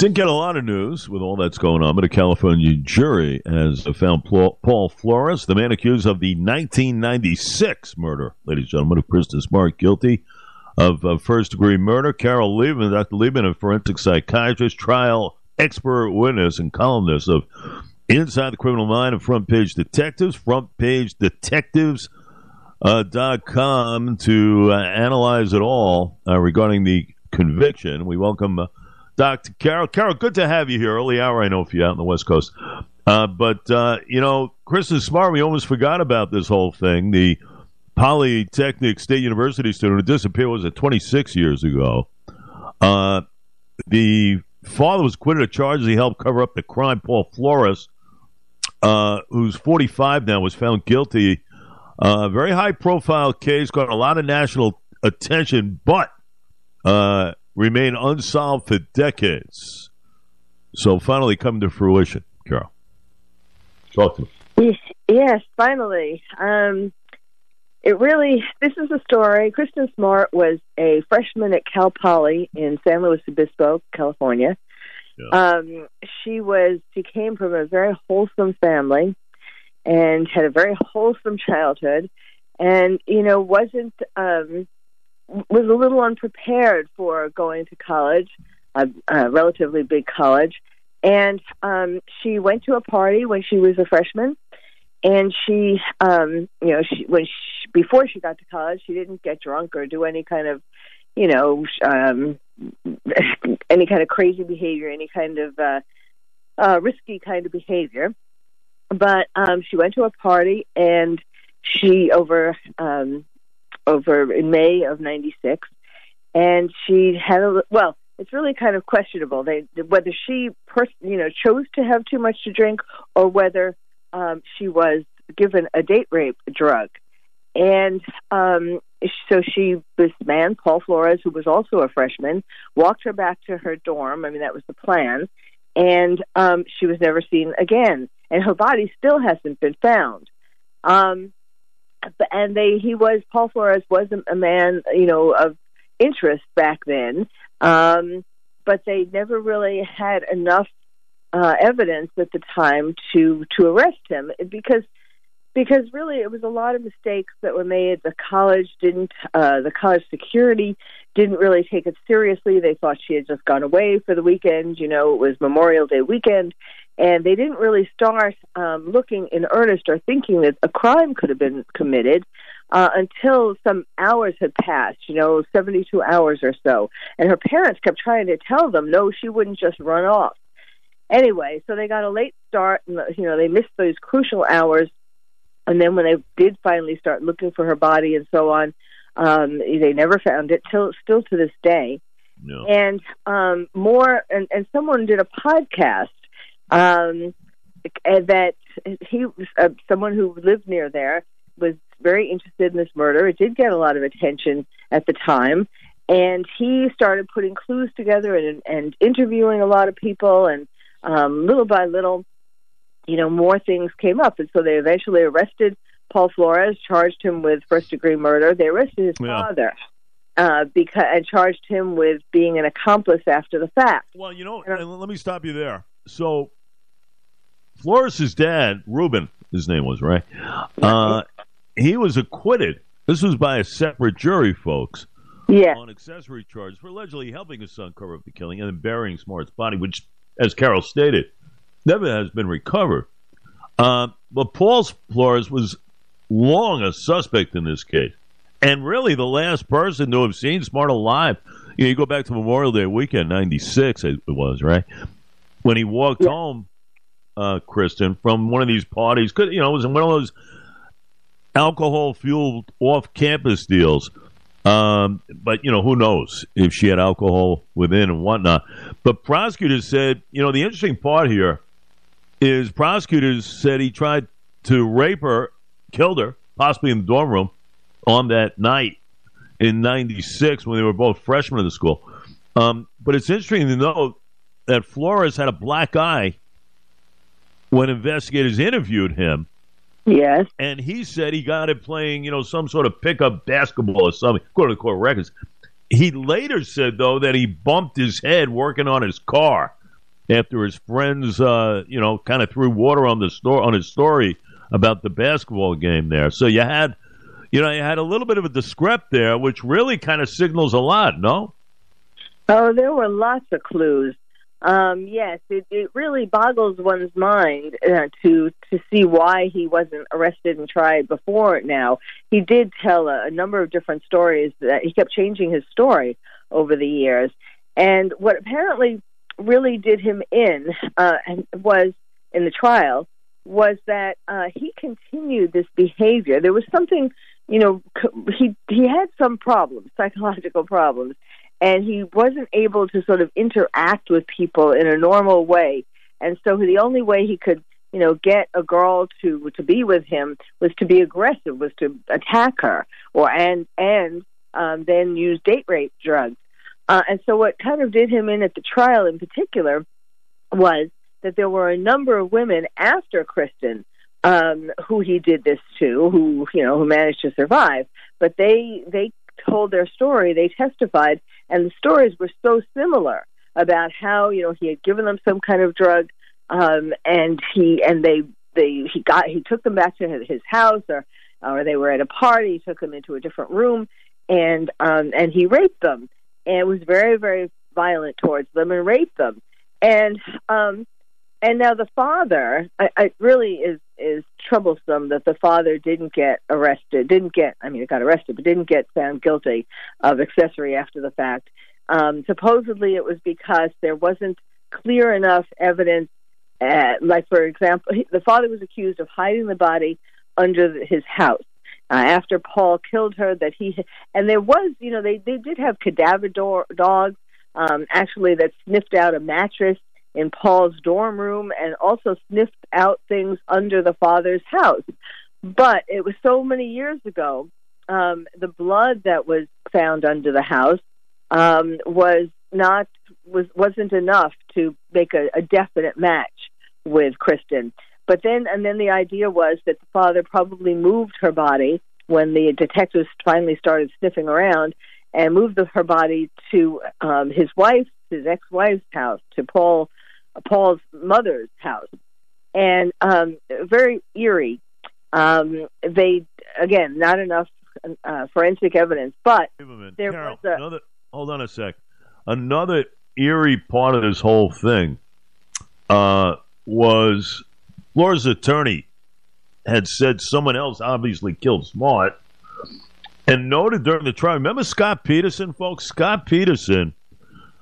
Didn't get a lot of news with all that's going on, but a California jury has found Paul Flores, the man accused of the 1996 murder, ladies and gentlemen, of Kristin Smart, guilty of uh, first degree murder. Carol Lieberman, Dr. Lieberman, a forensic psychiatrist, trial expert witness, and columnist of Inside the Criminal Mind of Front Page Detectives, Front Page Detectives. Uh, dot com to uh, analyze it all uh, regarding the conviction. We welcome uh, Dr. Carol. Carol, good to have you here. Early hour, I know, if you're out on the West Coast. Uh, but, uh, you know, Kristin Smart. We almost forgot about this whole thing. The Polytechnic State University student who disappeared was it 26 years ago. Uh, the father was acquitted of charges he helped cover up the crime. Paul Flores, uh, who's 45 now, was found guilty. Uh, very high profile case, got a lot of national attention, but uh, remain unsolved for decades. So finally come to fruition, Carol. Talk to me. Yes, finally. Um, it really, this is a story. Kristin Smart was a freshman at Cal Poly in San Luis Obispo, California. Yeah. Um, she was, she came from a very wholesome family and had a very wholesome childhood and, you know, wasn't, um, was a little unprepared for going to college, a, a relatively big college. And um, she went to a party when she was a freshman and she um you know she when she, before she got to college she didn't get drunk or do any kind of you know um any kind of crazy behavior any kind of uh uh risky kind of behavior but um she went to a party and she over um over in May of 96 and she had a well it's really kind of questionable they whether she pers- you know chose to have too much to drink or whether um, she was given a date rape drug. And um, so she, this man, Paul Flores, who was also a freshman, walked her back to her dorm. I mean, that was the plan. And um, she was never seen again. And her body still hasn't been found. Um, and they, he was, Paul Flores was a, a man, you know, of interest back then. Um, but they never really had enough uh, evidence at the time to to arrest him because because really it was a lot of mistakes that were made. The college didn't, uh, the college security didn't really take it seriously. They thought she had just gone away for the weekend. You know, it was Memorial Day weekend, and they didn't really start um, looking in earnest or thinking that a crime could have been committed. Uh, until some hours had passed, you know, 72 hours or so. And her parents kept trying to tell them, no, she wouldn't just run off anyway, so they got a late start, and you know they missed those crucial hours. And then when they did finally start looking for her body and so on, um, they never found it till still to this day. No. And um, more, and, and someone did a podcast um, that he was uh, someone who lived near there was very interested in this murder. It did get a lot of attention at the time, and he started putting clues together and, and interviewing a lot of people and um, little by little, you know, more things came up, and so they eventually arrested Paul Flores, charged him with first degree murder. They arrested his yeah. father uh, because and charged him with being an accomplice after the fact. Well, you know, and let me stop you there. So, Flores's dad, Ruben, his name was right. Uh, he was acquitted. This was by a separate jury, folks. Yeah. On accessory charges for allegedly helping his son cover up the killing and then burying Smart's body, which as Carol stated, never has been recovered. Uh, but Paul Flores was long a suspect in this case, and really the last person to have seen Smart alive. You, know, you go back to Memorial Day weekend, '96, it was right when he walked yeah. home, uh, Kristin, from one of these parties. You know, it was one of those alcohol fueled off campus deals um, but you know, who knows if she had alcohol within and whatnot. But prosecutors said, you know, the interesting part here is prosecutors said he tried to rape her, killed her, possibly in the dorm room on that night in '96 when they were both freshmen in the school. Um, but it's interesting to know that Flores had a black eye when investigators interviewed him Yes. And he said he got it playing, you know, some sort of pickup basketball or something, according to court records. He later said, though, that he bumped his head working on his car after his friends, uh, you know, kind of threw water on the store on his story about the basketball game there. So you had, you know, you had a little bit of a discrep there, which really kind of signals a lot. No. Oh, there were lots of clues. Um, yes, it, it really boggles one's mind uh, to to see why he wasn't arrested and tried before now. He did tell a, a number of different stories that he kept changing his story over the years. And what apparently really did him in uh, was in the trial was that uh, he continued this behavior. There was something, you know, he he had some problems, psychological problems, and he wasn't able to sort of interact with people in a normal way. And so the only way he could, you know, get a girl to to be with him was to be aggressive, was to attack her, or and and um, then use date rape drugs. Uh, and so what kind of did him in at the trial in particular was that there were a number of women after Kristin um, who he did this to, who you know who managed to survive, but they they told their story, they testified, and the stories were so similar about how you know he had given them some kind of drug, um, and he and they they he got he took them back to his house or or they were at a party, he took them into a different room, and um, and he raped them, and was very very violent towards them and raped them, and um, and now the father, I, I really is is troublesome that the father didn't get arrested, didn't get, I mean, it got arrested, but didn't get found guilty of accessory after the fact. Um, supposedly, it was because there wasn't clear enough evidence. Uh, like, for example, the father was accused of hiding the body under his house. Uh, after Paul killed her, that he and there was, you know, they they did have cadaver do- dogs, um, actually that sniffed out a mattress in Paul's dorm room and also sniffed out things under the father's house. But it was so many years ago. Um, the blood that was found under the house um, was not was wasn't enough to make a, a definite match with Kristin. But then, and then the idea was that the father probably moved her body when the detectives finally started sniffing around, and moved the, her body to um, his wife's, his ex-wife's house, to Paul Paul's mother's house, and um, very eerie. Um, they again not enough uh, forensic evidence, but there Carol, was a, another. Hold on a sec. Another eerie part of this whole thing uh, was Laura's attorney had said someone else obviously killed Smart, and noted during the trial. Remember Scott Peterson, folks? Scott Peterson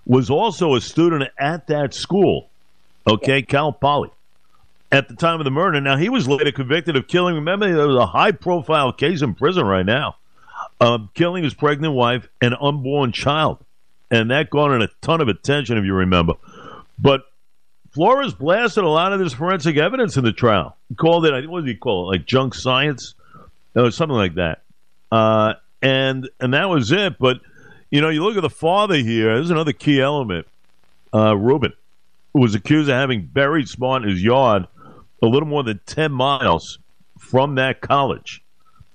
was also a student at that school. Okay, Cal Poly. At the time of the murder. Now, he was later convicted of killing. Remember, there was a high profile case in prison right now of killing his pregnant wife and unborn child. And that garnered a ton of attention, if you remember. But Flores blasted a lot of this forensic evidence in the trial. He called it, what did he call it? Like junk science? or something like that. Uh, and and that was it. But, you know, you look at the father here, there's another key element. Uh, Ruben who was accused of having buried Smart in his yard a little more than 10 miles from that college.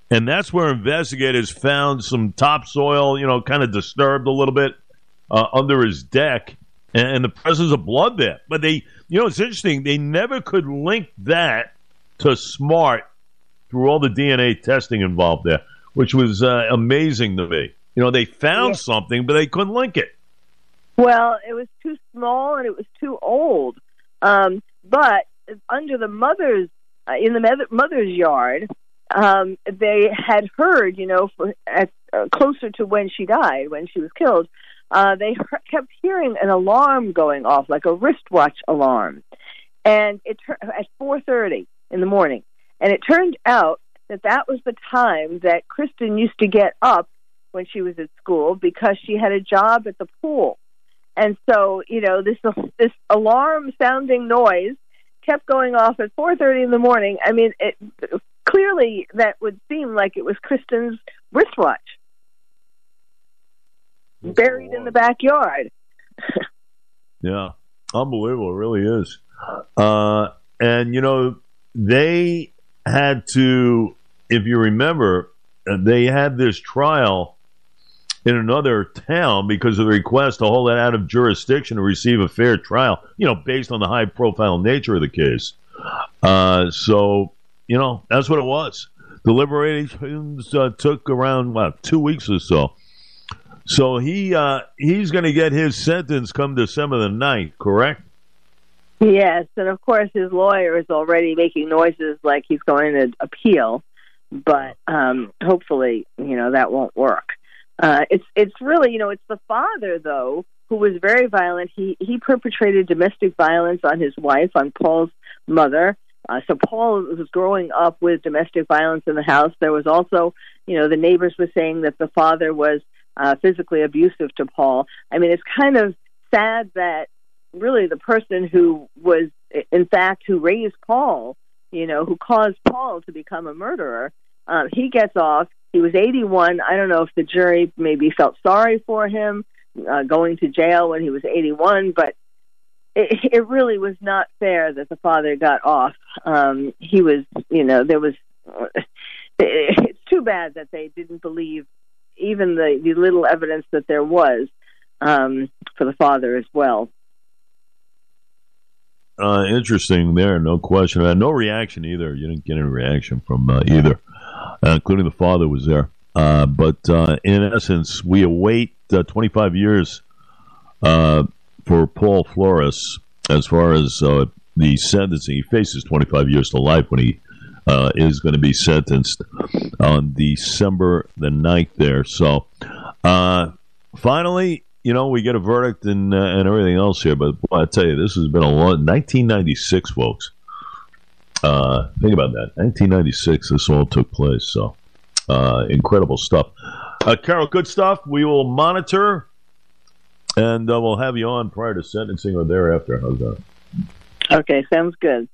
And that's where investigators found some topsoil, you know, kind of disturbed a little bit uh, under his deck and, and the presence of blood there. But they, you know, it's interesting. They never could link that to Smart through all the DNA testing involved there, which was uh, amazing to me. You know, they found yeah. something, but they couldn't link it. Well, it was too small and it was too old. Um, but under the mother's uh, in the mother's yard, um, they had heard, you know, for, at, uh, closer to when she died, when she was killed, uh, they he- kept hearing an alarm going off, like a wristwatch alarm, and it tur- at four thirty in the morning. And it turned out that that was the time that Kristin used to get up when she was at school because she had a job at the pool. And so, you know, this this alarm sounding noise kept going off at 4:30 in the morning. I mean, it clearly that would seem like it was Kristin's wristwatch That's buried in the backyard. yeah, unbelievable. It really is. Uh, and you know, they had to, if you remember, uh, they had this trial in another town because of the request to hold it out of jurisdiction to receive a fair trial, you know, based on the high profile nature of the case. Uh, so, you know, that's what it was. The deliberations uh, took around, what, two weeks or so. So he uh, he's going to get his sentence come December the 9th, correct? Yes, and of course his lawyer is already making noises like he's going to appeal, but um, hopefully, you know, that won't work. Uh, it's it's really, you know, it's the father though who was very violent. He he perpetrated domestic violence on his wife, on Paul's mother. Uh, so Paul was growing up with domestic violence in the house. There was also, you know, the neighbors were saying that the father was uh, physically abusive to Paul. I mean, it's kind of sad that really the person who was, in fact, who raised Paul, you know, who caused Paul to become a murderer, um, he gets off. He was 81. I don't know if the jury maybe felt sorry for him uh, going to jail when he was 81, but it, it really was not fair that the father got off. Um, he was, you know, there was. It's too bad that they didn't believe even the, the little evidence that there was um, for the father as well. Uh, interesting there, no question. Uh, no reaction either. You didn't get any reaction from uh, either, including the father was there. Uh, but uh, in essence, we await 25 years for Paul Flores as far as the sentencing. He faces 25 years to life when he is going to be sentenced on December the 9th there. So finally, you know, we get a verdict and uh, and everything else here. But boy, I tell you, this has been a long 1996, folks. Uh, think about that. 1996, this all took place. So uh, incredible stuff. Uh, Carol, good stuff. We will monitor, and uh, we'll have you on prior to sentencing or thereafter. How's that? Okay, sounds good.